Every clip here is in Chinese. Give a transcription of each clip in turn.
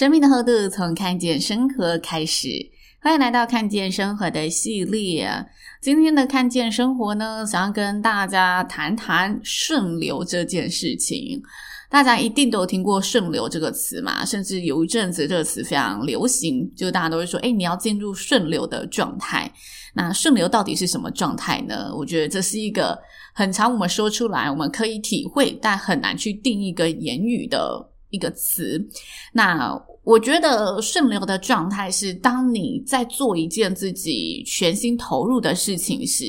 生命的厚度从看见生活开始，欢迎来到看见生活的系列。今天的看见生活呢，想要跟大家谈谈顺流这件事情。大家一定都有听过顺流这个词嘛？甚至有一阵子这个词非常流行，就大家都会说：“诶，你要进入顺流的状态。”那顺流到底是什么状态呢？我觉得这是一个很常我们说出来，我们可以体会，但很难去定义一个言语的一个词。那我觉得顺流的状态是，当你在做一件自己全心投入的事情时，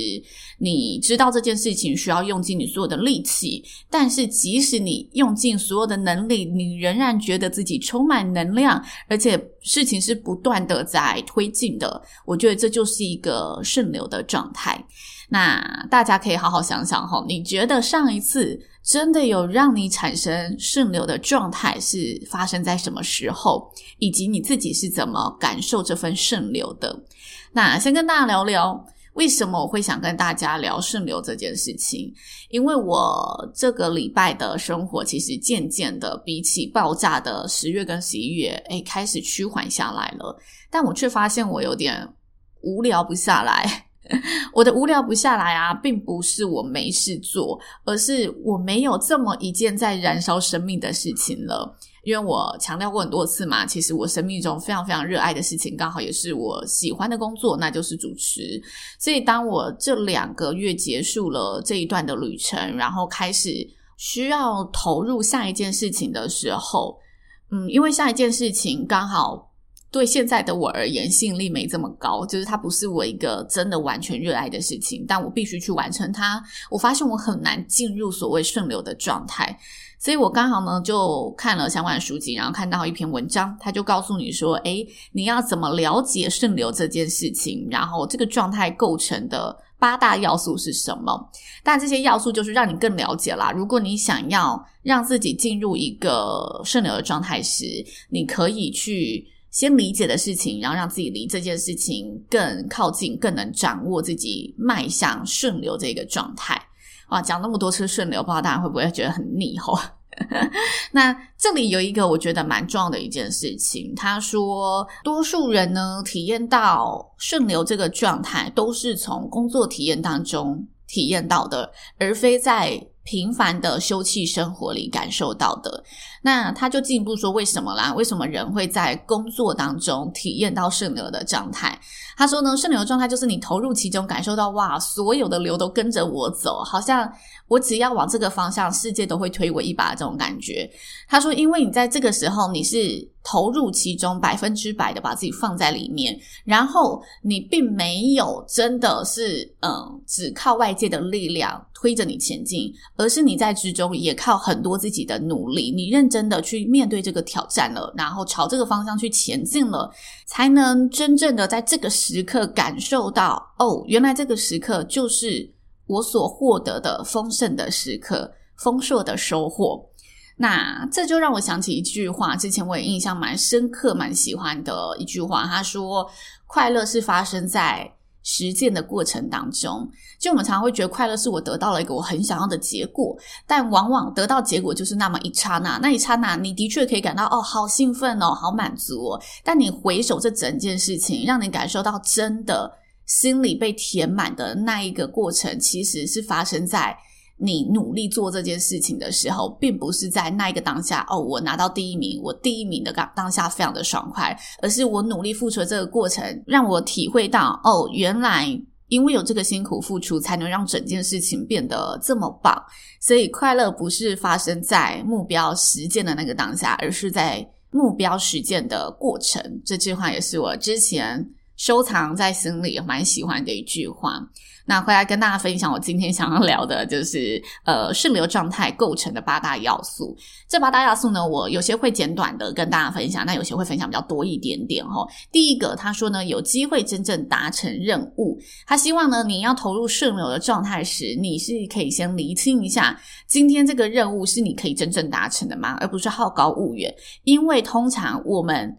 你知道这件事情需要用尽你所有的力气，但是即使你用尽所有的能力，你仍然觉得自己充满能量，而且事情是不断的在推进的。我觉得这就是一个顺流的状态。那大家可以好好想想哈，你觉得上一次真的有让你产生顺流的状态是发生在什么时候，以及你自己是怎么感受这份顺流的？那先跟大家聊聊，为什么我会想跟大家聊顺流这件事情？因为我这个礼拜的生活其实渐渐的比起爆炸的十月跟十一月，诶，开始趋缓下来了，但我却发现我有点无聊不下来。我的无聊不下来啊，并不是我没事做，而是我没有这么一件在燃烧生命的事情了。因为我强调过很多次嘛，其实我生命中非常非常热爱的事情，刚好也是我喜欢的工作，那就是主持。所以当我这两个月结束了这一段的旅程，然后开始需要投入下一件事情的时候，嗯，因为下一件事情刚好。对现在的我而言，吸引力没这么高，就是它不是我一个真的完全热爱的事情，但我必须去完成它。我发现我很难进入所谓顺流的状态，所以我刚好呢就看了相关的书籍，然后看到一篇文章，他就告诉你说：“诶，你要怎么了解顺流这件事情？然后这个状态构成的八大要素是什么？但这些要素就是让你更了解啦。如果你想要让自己进入一个顺流的状态时，你可以去。”先理解的事情，然后让自己离这件事情更靠近，更能掌握自己迈向顺流这个状态。哇，讲那么多次顺流，不知道大家会不会觉得很腻吼？那这里有一个我觉得蛮重要的一件事情，他说，多数人呢体验到顺流这个状态，都是从工作体验当中体验到的，而非在平凡的休憩生活里感受到的。那他就进一步说，为什么啦？为什么人会在工作当中体验到顺流的状态？他说呢，顺流的状态就是你投入其中，感受到哇，所有的流都跟着我走，好像我只要往这个方向，世界都会推我一把这种感觉。他说，因为你在这个时候你是投入其中，百分之百的把自己放在里面，然后你并没有真的是嗯，只靠外界的力量推着你前进，而是你在之中也靠很多自己的努力，你认。真的去面对这个挑战了，然后朝这个方向去前进了，才能真正的在这个时刻感受到，哦，原来这个时刻就是我所获得的丰盛的时刻，丰硕的收获。那这就让我想起一句话，之前我也印象蛮深刻、蛮喜欢的一句话，他说：“快乐是发生在。”实践的过程当中，就我们常常会觉得快乐是我得到了一个我很想要的结果，但往往得到结果就是那么一刹那，那一刹那你的确可以感到哦，好兴奋哦，好满足哦。但你回首这整件事情，让你感受到真的心里被填满的那一个过程，其实是发生在。你努力做这件事情的时候，并不是在那一个当下哦，我拿到第一名，我第一名的当当下非常的爽快，而是我努力付出的这个过程，让我体会到哦，原来因为有这个辛苦付出，才能让整件事情变得这么棒。所以快乐不是发生在目标实践的那个当下，而是在目标实践的过程。这句话也是我之前收藏在心里，蛮喜欢的一句话。那回来跟大家分享，我今天想要聊的就是呃顺流状态构成的八大要素。这八大要素呢，我有些会简短的跟大家分享，那有些会分享比较多一点点齁。第一个，他说呢，有机会真正达成任务。他希望呢，你要投入顺流的状态时，你是可以先厘清一下，今天这个任务是你可以真正达成的吗？而不是好高骛远。因为通常我们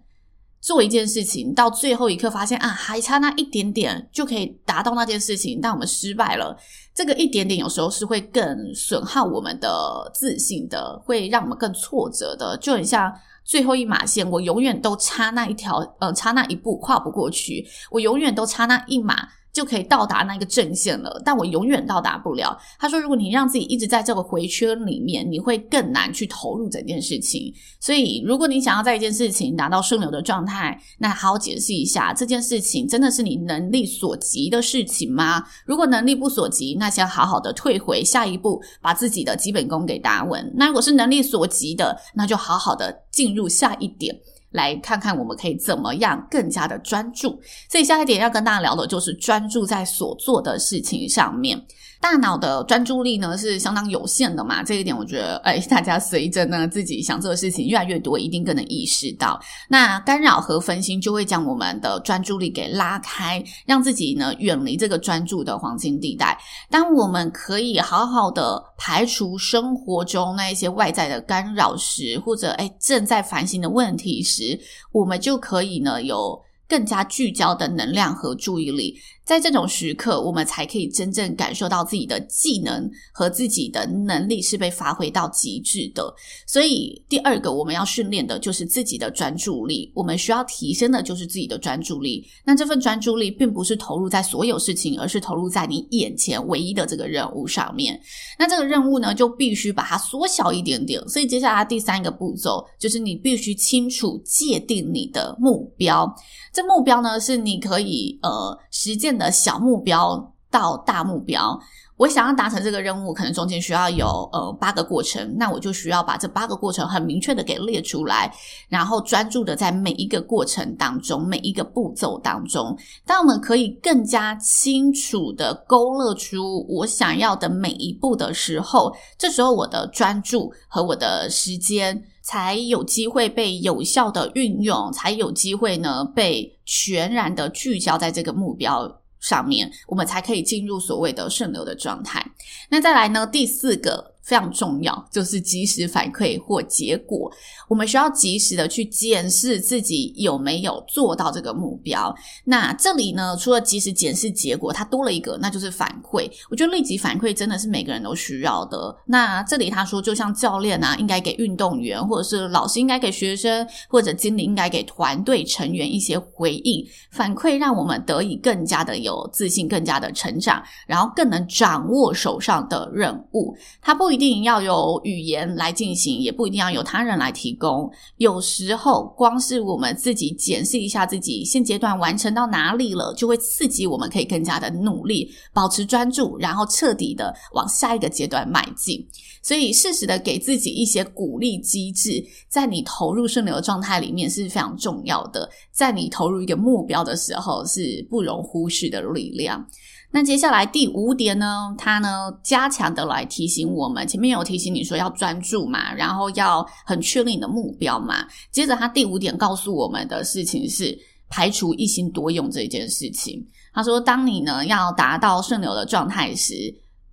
做一件事情到最后一刻，发现啊，还差那一点点就可以达到那件事情，但我们失败了。这个一点点有时候是会更损耗我们的自信的，会让我们更挫折的。就很像最后一码线，我永远都差那一条，呃，差那一步跨不过去，我永远都差那一码。就可以到达那个阵线了，但我永远到达不了。他说，如果你让自己一直在这个回圈里面，你会更难去投入整件事情。所以，如果你想要在一件事情达到顺流的状态，那好好解释一下，这件事情真的是你能力所及的事情吗？如果能力不所及，那先好好的退回下一步，把自己的基本功给打稳。那如果是能力所及的，那就好好的进入下一点。来看看我们可以怎么样更加的专注。所以下一点要跟大家聊的就是专注在所做的事情上面。大脑的专注力呢是相当有限的嘛，这一点我觉得，哎，大家随着呢自己想做的事情越来越多，一定更能意识到，那干扰和分心就会将我们的专注力给拉开，让自己呢远离这个专注的黄金地带。当我们可以好好的排除生活中那一些外在的干扰时，或者哎正在烦心的问题时，我们就可以呢有更加聚焦的能量和注意力。在这种时刻，我们才可以真正感受到自己的技能和自己的能力是被发挥到极致的。所以，第二个我们要训练的就是自己的专注力。我们需要提升的就是自己的专注力。那这份专注力并不是投入在所有事情，而是投入在你眼前唯一的这个任务上面。那这个任务呢，就必须把它缩小一点点。所以，接下来第三个步骤就是你必须清楚界定你的目标。这目标呢，是你可以呃实践的小目标到大目标。我想要达成这个任务，可能中间需要有呃八个过程，那我就需要把这八个过程很明确的给列出来，然后专注的在每一个过程当中，每一个步骤当中，当我们可以更加清楚的勾勒出我想要的每一步的时候，这时候我的专注和我的时间。才有机会被有效的运用，才有机会呢被全然的聚焦在这个目标上面，我们才可以进入所谓的顺流的状态。那再来呢，第四个。非常重要，就是及时反馈或结果。我们需要及时的去检视自己有没有做到这个目标。那这里呢，除了及时检视结果，它多了一个，那就是反馈。我觉得立即反馈真的是每个人都需要的。那这里他说，就像教练啊，应该给运动员，或者是老师应该给学生，或者经理应该给团队成员一些回应反馈，让我们得以更加的有自信，更加的成长，然后更能掌握手上的任务。他不。不一定要有语言来进行，也不一定要有他人来提供。有时候，光是我们自己检视一下自己现阶段完成到哪里了，就会刺激我们可以更加的努力，保持专注，然后彻底的往下一个阶段迈进。所以，适时的给自己一些鼓励机制，在你投入顺流的状态里面是非常重要的。在你投入一个目标的时候，是不容忽视的力量。那接下来第五点呢，它呢加强的来提醒我们，前面有提醒你说要专注嘛，然后要很确定你的目标嘛。接着他第五点告诉我们的事情是排除一心多用这件事情。他说，当你呢要达到顺流的状态时，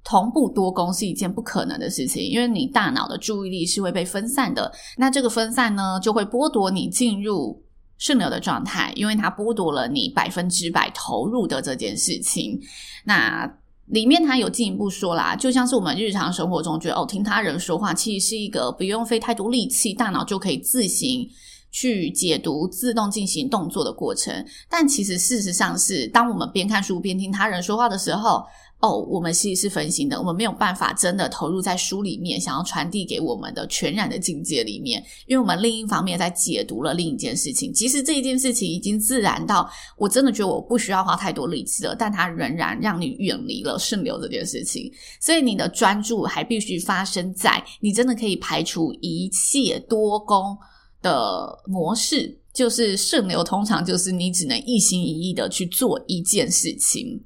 同步多工是一件不可能的事情，因为你大脑的注意力是会被分散的。那这个分散呢，就会剥夺你进入。顺流的状态，因为它剥夺了你百分之百投入的这件事情。那里面它有进一步说啦，就像是我们日常生活中觉得哦，听他人说话其实是一个不用费太多力气，大脑就可以自行去解读、自动进行动作的过程。但其实事实上是，当我们边看书边听他人说话的时候。哦，我们其实是分心的，我们没有办法真的投入在书里面，想要传递给我们的全然的境界里面，因为我们另一方面在解读了另一件事情。其实这一件事情已经自然到我真的觉得我不需要花太多力气了，但它仍然让你远离了顺流这件事情。所以你的专注还必须发生在你真的可以排除一切多功的模式。就是顺流，通常就是你只能一心一意的去做一件事情。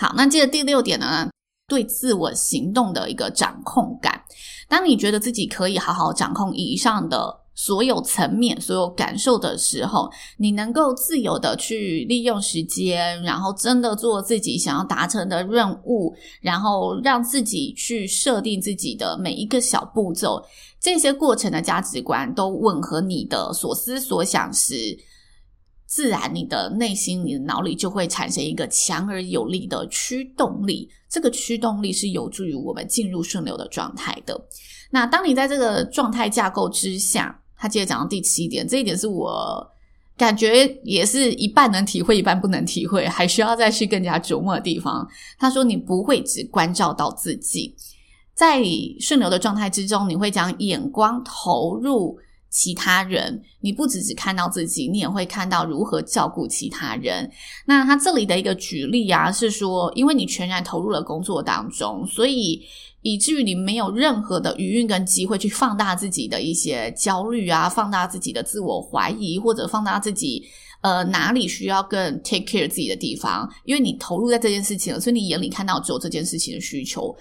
好，那接着第六点呢，对自我行动的一个掌控感。当你觉得自己可以好好掌控以上的所有层面、所有感受的时候，你能够自由的去利用时间，然后真的做自己想要达成的任务，然后让自己去设定自己的每一个小步骤，这些过程的价值观都吻合你的所思所想时，自然你的内心、你的脑里就会产生一个强而有力的驱动力，这个驱动力是有助于我们进入顺流的状态的。那当你在这个状态架构之下，他接着讲到第七点，这一点是我感觉也是一半能体会，一半不能体会，还需要再去更加琢磨的地方。他说：“你不会只关照到自己，在顺流的状态之中，你会将眼光投入其他人。你不只只看到自己，你也会看到如何照顾其他人。”那他这里的一个举例啊，是说，因为你全然投入了工作当中，所以。以至于你没有任何的余韵跟机会去放大自己的一些焦虑啊，放大自己的自我怀疑，或者放大自己呃哪里需要更 take care 自己的地方，因为你投入在这件事情了，所以你眼里看到只有这件事情的需求。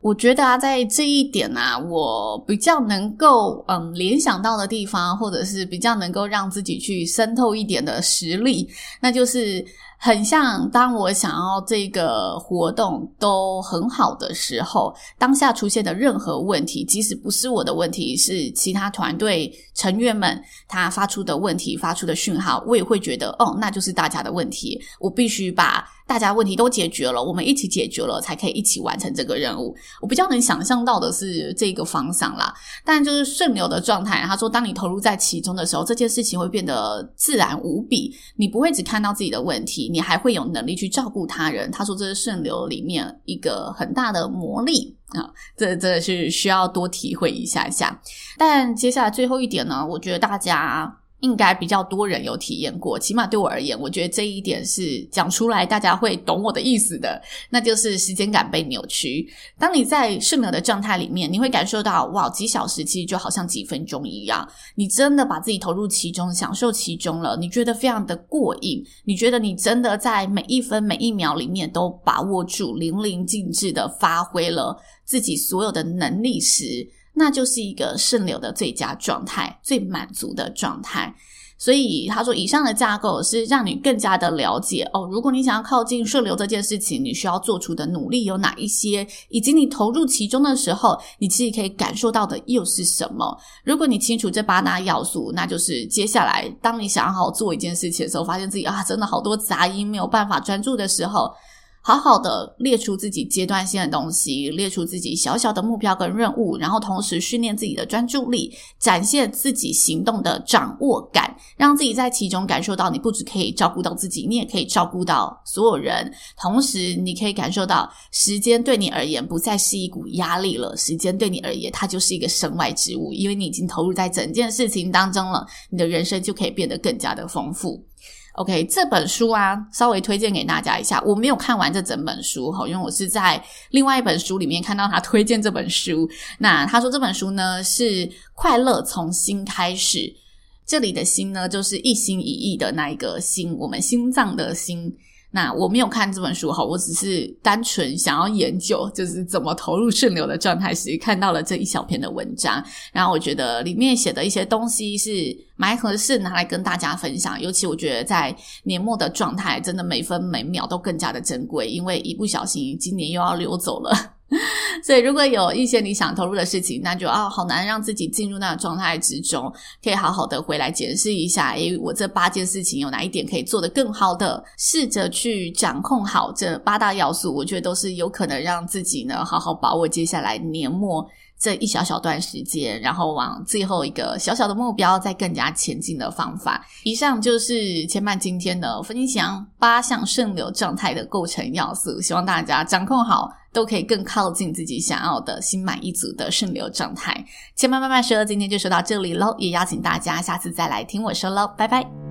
我觉得啊，在这一点啊，我比较能够嗯联想到的地方，或者是比较能够让自己去渗透一点的实力，那就是。很像，当我想要这个活动都很好的时候，当下出现的任何问题，即使不是我的问题，是其他团队成员们他发出的问题、发出的讯号，我也会觉得，哦，那就是大家的问题，我必须把。大家问题都解决了，我们一起解决了，才可以一起完成这个任务。我比较能想象到的是这个方向啦，但就是顺流的状态。他说，当你投入在其中的时候，这件事情会变得自然无比。你不会只看到自己的问题，你还会有能力去照顾他人。他说，这是顺流里面一个很大的魔力啊，这这是需要多体会一下下。但接下来最后一点呢，我觉得大家。应该比较多人有体验过，起码对我而言，我觉得这一点是讲出来大家会懂我的意思的，那就是时间感被扭曲。当你在顺流的状态里面，你会感受到哇，几小时其实就好像几分钟一样，你真的把自己投入其中，享受其中了，你觉得非常的过瘾，你觉得你真的在每一分每一秒里面都把握住，淋漓尽致的发挥了自己所有的能力时。那就是一个顺流的最佳状态，最满足的状态。所以他说，以上的架构是让你更加的了解哦。如果你想要靠近顺流这件事情，你需要做出的努力有哪一些，以及你投入其中的时候，你自己可以感受到的又是什么？如果你清楚这八大要素，那就是接下来当你想要好做一件事情的时候，发现自己啊，真的好多杂音，没有办法专注的时候。好好的列出自己阶段性的东西，列出自己小小的目标跟任务，然后同时训练自己的专注力，展现自己行动的掌握感，让自己在其中感受到，你不只可以照顾到自己，你也可以照顾到所有人。同时，你可以感受到时间对你而言不再是一股压力了，时间对你而言它就是一个身外之物，因为你已经投入在整件事情当中了，你的人生就可以变得更加的丰富。OK，这本书啊，稍微推荐给大家一下。我没有看完这整本书哈，因为我是在另外一本书里面看到他推荐这本书。那他说这本书呢是快乐从心开始，这里的心呢就是一心一意的那一个心，我们心脏的心。那我没有看这本书哈，我只是单纯想要研究，就是怎么投入顺流的状态时，看到了这一小篇的文章，然后我觉得里面写的一些东西是蛮合适拿来跟大家分享。尤其我觉得在年末的状态，真的每分每秒都更加的珍贵，因为一不小心今年又要溜走了。所以，如果有一些你想投入的事情，那就啊，好难让自己进入那个状态之中，可以好好的回来检视一下，诶，我这八件事情有哪一点可以做得更好的，试着去掌控好这八大要素，我觉得都是有可能让自己呢好好把握接下来年末这一小小段时间，然后往最后一个小小的目标再更加前进的方法。以上就是千曼今天的分享，八项顺流状态的构成要素，希望大家掌控好。都可以更靠近自己想要的心满意足的顺流状态。千曼慢慢说，今天就说到这里喽，也邀请大家下次再来听我说喽，拜拜。